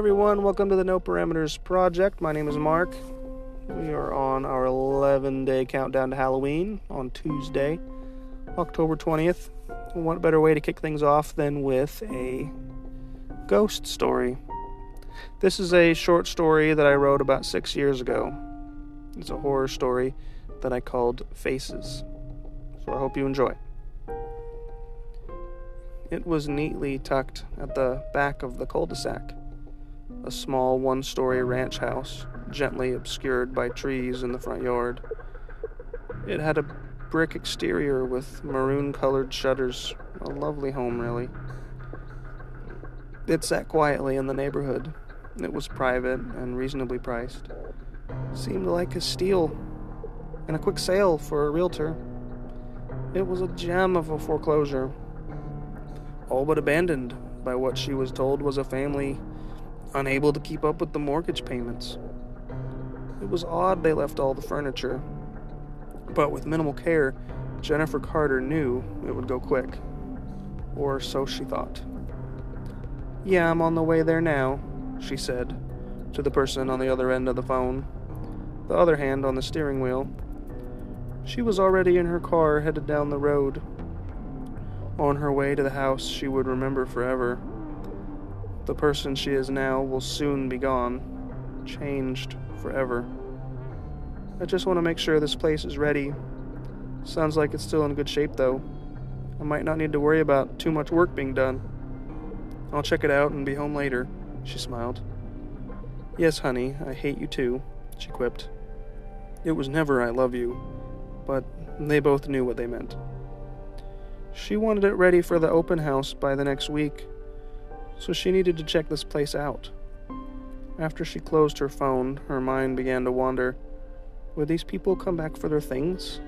everyone, welcome to the No Parameters Project. My name is Mark. We are on our 11 day countdown to Halloween on Tuesday, October 20th. What better way to kick things off than with a ghost story? This is a short story that I wrote about six years ago. It's a horror story that I called Faces. So I hope you enjoy. It was neatly tucked at the back of the cul de sac a small one story ranch house, gently obscured by trees in the front yard. It had a brick exterior with maroon colored shutters, a lovely home, really. It sat quietly in the neighborhood. It was private and reasonably priced. Seemed like a steal and a quick sale for a realtor. It was a gem of a foreclosure, all but abandoned by what she was told was a family unable to keep up with the mortgage payments. It was odd they left all the furniture, but with minimal care, Jennifer Carter knew it would go quick. Or so she thought. Yeah, I'm on the way there now, she said to the person on the other end of the phone, the other hand on the steering wheel. She was already in her car headed down the road, on her way to the house she would remember forever. The person she is now will soon be gone, changed forever. I just want to make sure this place is ready. Sounds like it's still in good shape, though. I might not need to worry about too much work being done. I'll check it out and be home later, she smiled. Yes, honey, I hate you too, she quipped. It was never I love you, but they both knew what they meant. She wanted it ready for the open house by the next week, so she needed to check this place out. After she closed her phone, her mind began to wander. Would these people come back for their things?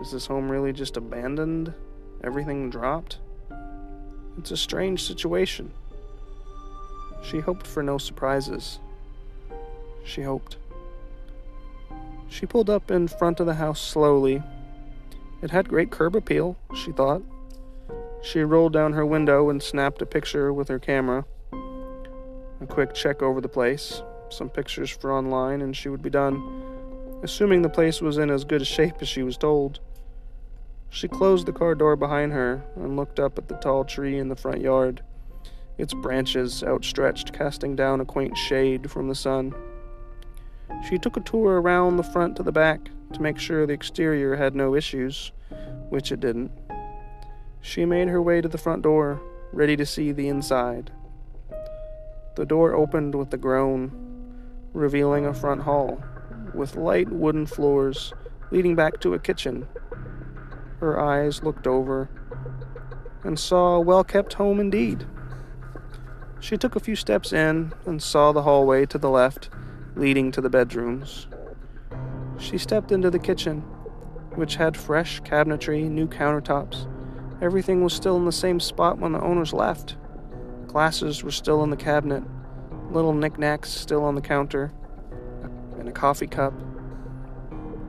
Is this home really just abandoned? Everything dropped? It's a strange situation. She hoped for no surprises. She hoped. She pulled up in front of the house slowly. It had great curb appeal, she thought. She rolled down her window and snapped a picture with her camera. A quick check over the place, some pictures for online, and she would be done, assuming the place was in as good a shape as she was told. She closed the car door behind her and looked up at the tall tree in the front yard, its branches outstretched, casting down a quaint shade from the sun. She took a tour around the front to the back to make sure the exterior had no issues, which it didn't. She made her way to the front door, ready to see the inside. The door opened with a groan, revealing a front hall with light wooden floors leading back to a kitchen. Her eyes looked over and saw a well kept home indeed. She took a few steps in and saw the hallway to the left leading to the bedrooms. She stepped into the kitchen, which had fresh cabinetry, new countertops, Everything was still in the same spot when the owners left. Glasses were still in the cabinet, little knickknacks still on the counter, and a coffee cup.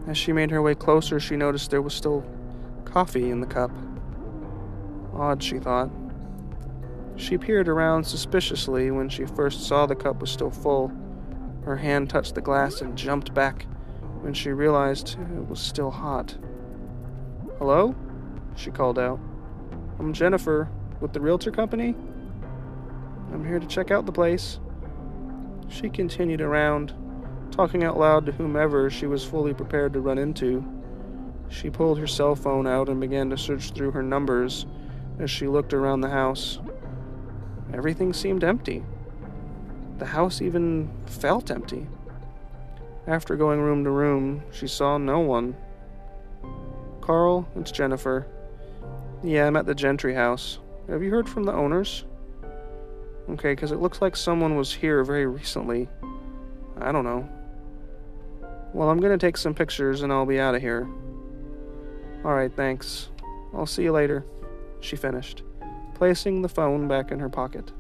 As she made her way closer, she noticed there was still coffee in the cup. Odd, she thought. She peered around suspiciously when she first saw the cup was still full. Her hand touched the glass and jumped back when she realized it was still hot. Hello? She called out. I'm Jennifer with the realtor company. I'm here to check out the place. She continued around, talking out loud to whomever she was fully prepared to run into. She pulled her cell phone out and began to search through her numbers as she looked around the house. Everything seemed empty. The house even felt empty. After going room to room, she saw no one. Carl, it's Jennifer. Yeah, I'm at the Gentry house. Have you heard from the owners? Okay, because it looks like someone was here very recently. I don't know. Well, I'm gonna take some pictures and I'll be out of here. Alright, thanks. I'll see you later, she finished, placing the phone back in her pocket.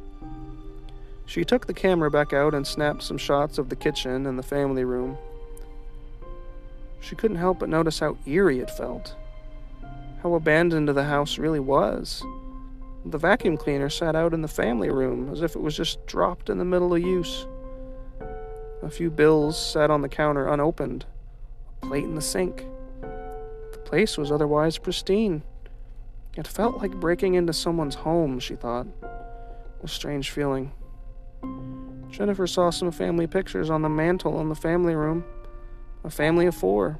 She took the camera back out and snapped some shots of the kitchen and the family room. She couldn't help but notice how eerie it felt how abandoned the house really was. The vacuum cleaner sat out in the family room as if it was just dropped in the middle of use. A few bills sat on the counter unopened, a plate in the sink. The place was otherwise pristine. It felt like breaking into someone's home, she thought. A strange feeling. Jennifer saw some family pictures on the mantel in the family room. A family of four.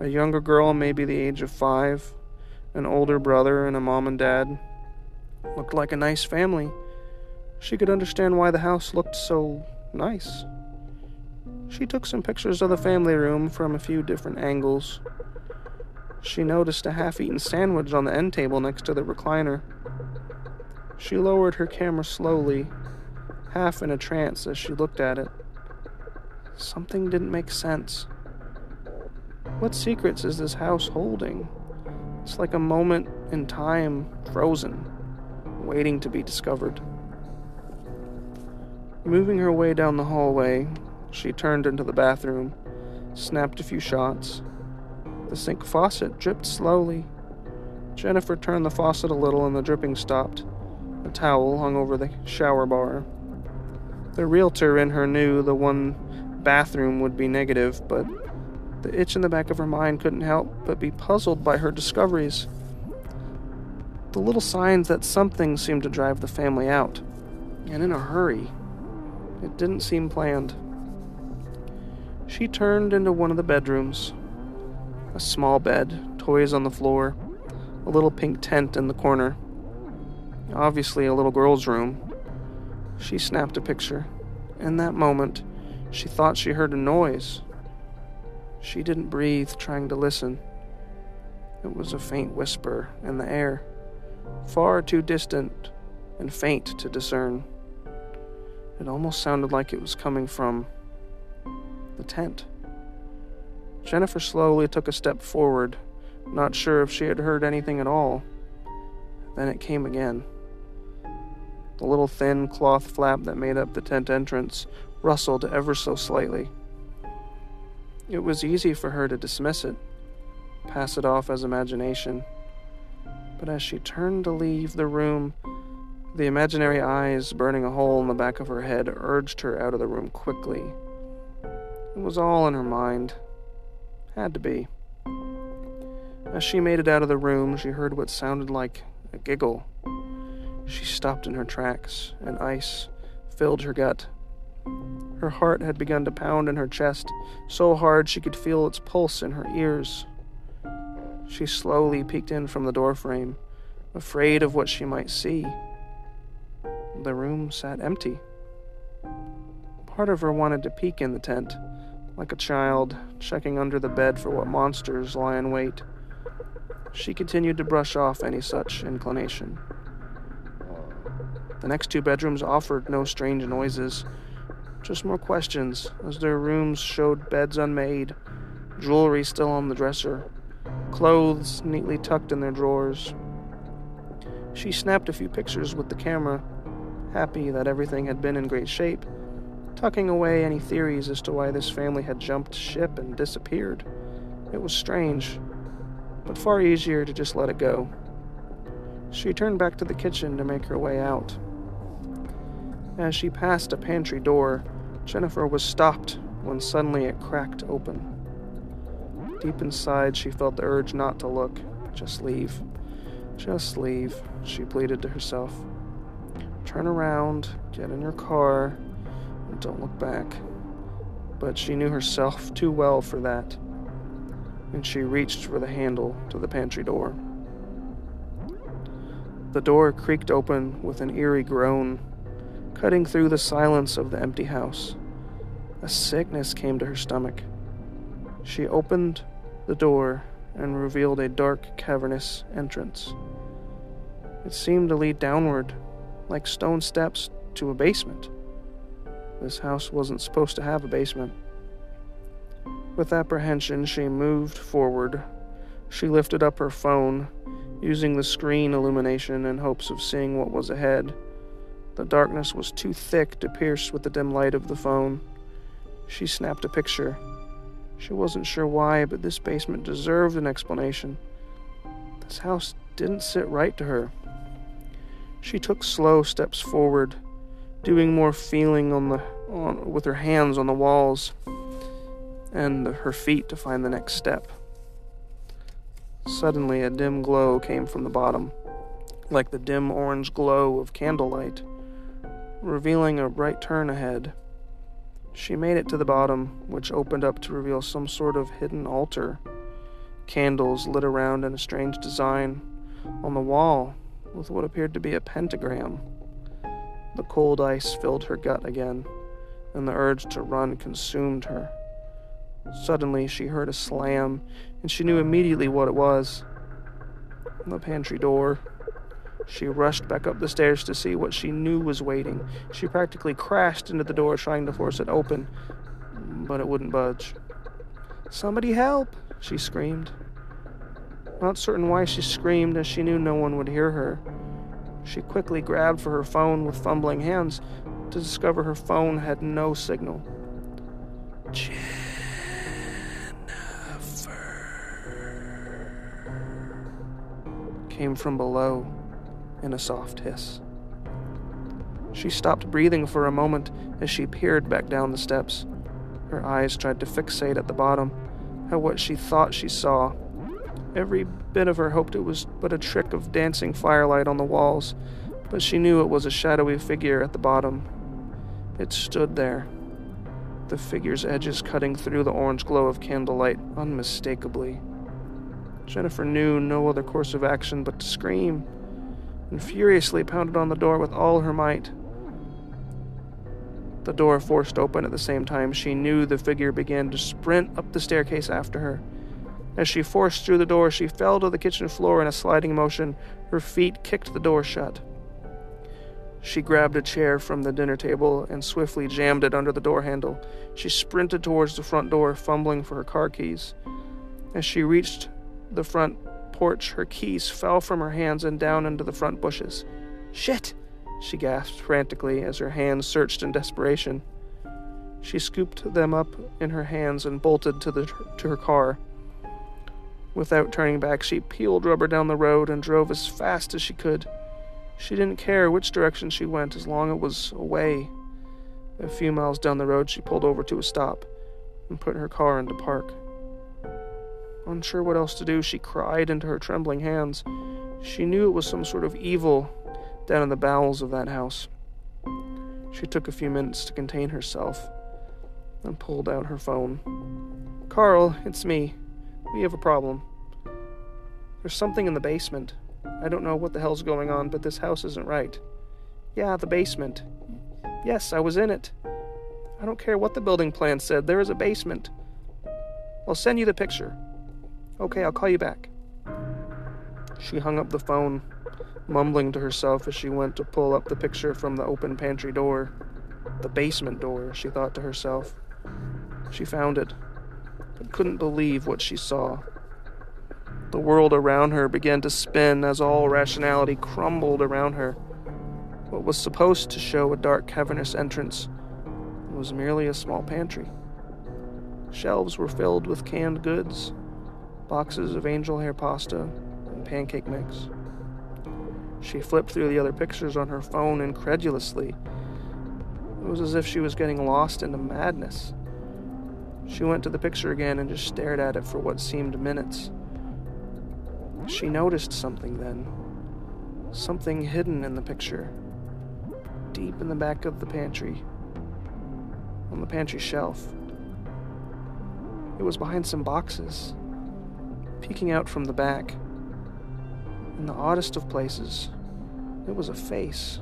A younger girl, maybe the age of five, an older brother, and a mom and dad. Looked like a nice family. She could understand why the house looked so nice. She took some pictures of the family room from a few different angles. She noticed a half eaten sandwich on the end table next to the recliner. She lowered her camera slowly, half in a trance as she looked at it. Something didn't make sense. What secrets is this house holding? It's like a moment in time frozen, waiting to be discovered. Moving her way down the hallway, she turned into the bathroom, snapped a few shots. The sink faucet dripped slowly. Jennifer turned the faucet a little and the dripping stopped. A towel hung over the shower bar. The realtor in her knew the one bathroom would be negative, but the itch in the back of her mind couldn't help but be puzzled by her discoveries. The little signs that something seemed to drive the family out, and in a hurry. It didn't seem planned. She turned into one of the bedrooms. A small bed, toys on the floor, a little pink tent in the corner. Obviously, a little girl's room. She snapped a picture. In that moment, she thought she heard a noise. She didn't breathe, trying to listen. It was a faint whisper in the air, far too distant and faint to discern. It almost sounded like it was coming from the tent. Jennifer slowly took a step forward, not sure if she had heard anything at all. Then it came again. The little thin cloth flap that made up the tent entrance rustled ever so slightly. It was easy for her to dismiss it, pass it off as imagination. But as she turned to leave the room, the imaginary eyes burning a hole in the back of her head urged her out of the room quickly. It was all in her mind. Had to be. As she made it out of the room, she heard what sounded like a giggle. She stopped in her tracks, and ice filled her gut. Her heart had begun to pound in her chest, so hard she could feel its pulse in her ears. She slowly peeked in from the doorframe, afraid of what she might see. The room sat empty. Part of her wanted to peek in the tent, like a child checking under the bed for what monsters lie in wait. She continued to brush off any such inclination. The next two bedrooms offered no strange noises, just more questions, as their rooms showed beds unmade, jewelry still on the dresser, clothes neatly tucked in their drawers. She snapped a few pictures with the camera, happy that everything had been in great shape tucking away any theories as to why this family had jumped ship and disappeared. It was strange, but far easier to just let it go. She turned back to the kitchen to make her way out. As she passed a pantry door, Jennifer was stopped when suddenly it cracked open. Deep inside, she felt the urge not to look, just leave. Just leave, she pleaded to herself. Turn around, get in your car, and don't look back. But she knew herself too well for that, and she reached for the handle to the pantry door. The door creaked open with an eerie groan, cutting through the silence of the empty house. A sickness came to her stomach. She opened the door and revealed a dark, cavernous entrance. It seemed to lead downward, like stone steps to a basement. This house wasn't supposed to have a basement. With apprehension, she moved forward. She lifted up her phone, using the screen illumination in hopes of seeing what was ahead. The darkness was too thick to pierce with the dim light of the phone. She snapped a picture. She wasn't sure why, but this basement deserved an explanation. This house didn't sit right to her. She took slow steps forward, doing more feeling on the on, with her hands on the walls and her feet to find the next step. Suddenly, a dim glow came from the bottom, like the dim orange glow of candlelight, revealing a bright turn ahead. She made it to the bottom, which opened up to reveal some sort of hidden altar. Candles lit around in a strange design on the wall with what appeared to be a pentagram. The cold ice filled her gut again, and the urge to run consumed her. Suddenly, she heard a slam, and she knew immediately what it was the pantry door. She rushed back up the stairs to see what she knew was waiting. She practically crashed into the door, trying to force it open, but it wouldn't budge. Somebody help! she screamed. Not certain why she screamed, as she knew no one would hear her. She quickly grabbed for her phone with fumbling hands to discover her phone had no signal. Jennifer came from below in a soft hiss. She stopped breathing for a moment as she peered back down the steps. Her eyes tried to fixate at the bottom, at what she thought she saw. Every bit of her hoped it was but a trick of dancing firelight on the walls, but she knew it was a shadowy figure at the bottom. It stood there, the figure's edges cutting through the orange glow of candlelight unmistakably. Jennifer knew no other course of action but to scream and furiously pounded on the door with all her might. The door forced open at the same time. She knew the figure began to sprint up the staircase after her. As she forced through the door, she fell to the kitchen floor in a sliding motion. Her feet kicked the door shut. She grabbed a chair from the dinner table and swiftly jammed it under the door handle. She sprinted towards the front door, fumbling for her car keys. As she reached the front porch, her keys fell from her hands and down into the front bushes. Shit! she gasped frantically as her hands searched in desperation. She scooped them up in her hands and bolted to, the, to her car. Without turning back, she peeled rubber down the road and drove as fast as she could. She didn't care which direction she went as long as it was away. A few miles down the road, she pulled over to a stop and put her car into park. Unsure what else to do, she cried into her trembling hands. She knew it was some sort of evil down in the bowels of that house. She took a few minutes to contain herself and pulled out her phone. Carl, it's me. We have a problem. There's something in the basement. I don't know what the hell's going on, but this house isn't right. Yeah, the basement. Yes, I was in it. I don't care what the building plan said, there is a basement. I'll send you the picture. Okay, I'll call you back. She hung up the phone, mumbling to herself as she went to pull up the picture from the open pantry door. The basement door, she thought to herself. She found it, but couldn't believe what she saw. The world around her began to spin as all rationality crumbled around her. What was supposed to show a dark, cavernous entrance was merely a small pantry. Shelves were filled with canned goods, boxes of angel hair pasta, and pancake mix. She flipped through the other pictures on her phone incredulously. It was as if she was getting lost into madness. She went to the picture again and just stared at it for what seemed minutes. She noticed something then. Something hidden in the picture. Deep in the back of the pantry. On the pantry shelf. It was behind some boxes peeking out from the back. In the oddest of places, it was a face,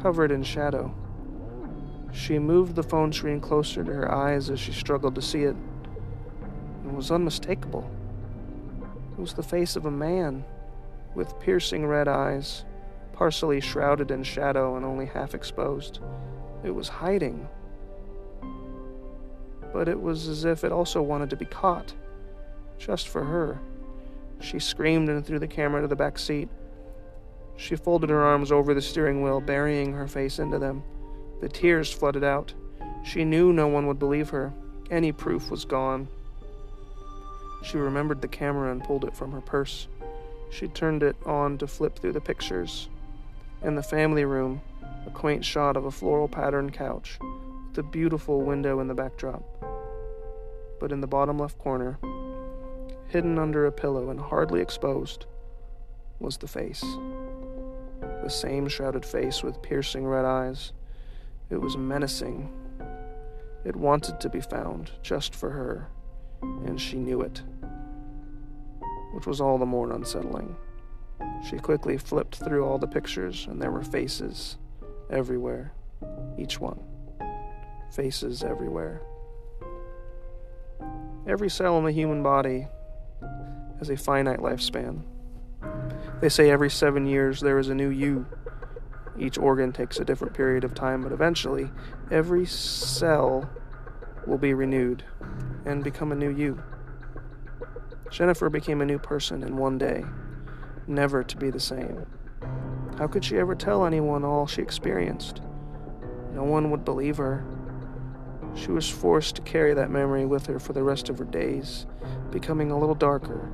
covered in shadow. She moved the phone screen closer to her eyes as she struggled to see it. It was unmistakable. It was the face of a man, with piercing red eyes, partially shrouded in shadow and only half exposed. It was hiding. But it was as if it also wanted to be caught just for her. She screamed and threw the camera to the back seat. She folded her arms over the steering wheel, burying her face into them. The tears flooded out. She knew no one would believe her. Any proof was gone. She remembered the camera and pulled it from her purse. She turned it on to flip through the pictures. In the family room, a quaint shot of a floral patterned couch with a beautiful window in the backdrop. But in the bottom left corner, hidden under a pillow and hardly exposed, was the face. The same shrouded face with piercing red eyes. It was menacing. It wanted to be found just for her, and she knew it, which was all the more unsettling. She quickly flipped through all the pictures, and there were faces everywhere, each one. Faces everywhere. Every cell in the human body has a finite lifespan. They say every seven years there is a new you. Each organ takes a different period of time, but eventually, every cell will be renewed and become a new you. Jennifer became a new person in one day, never to be the same. How could she ever tell anyone all she experienced? No one would believe her. She was forced to carry that memory with her for the rest of her days, becoming a little darker.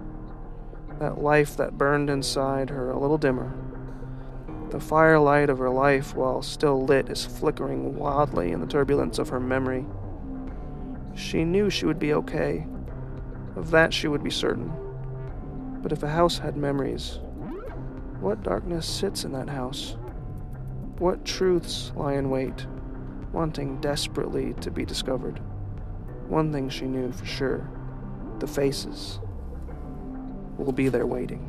That life that burned inside her a little dimmer. The firelight of her life, while still lit, is flickering wildly in the turbulence of her memory. She knew she would be okay. Of that she would be certain. But if a house had memories, what darkness sits in that house? What truths lie in wait, wanting desperately to be discovered? One thing she knew for sure the faces will be there waiting.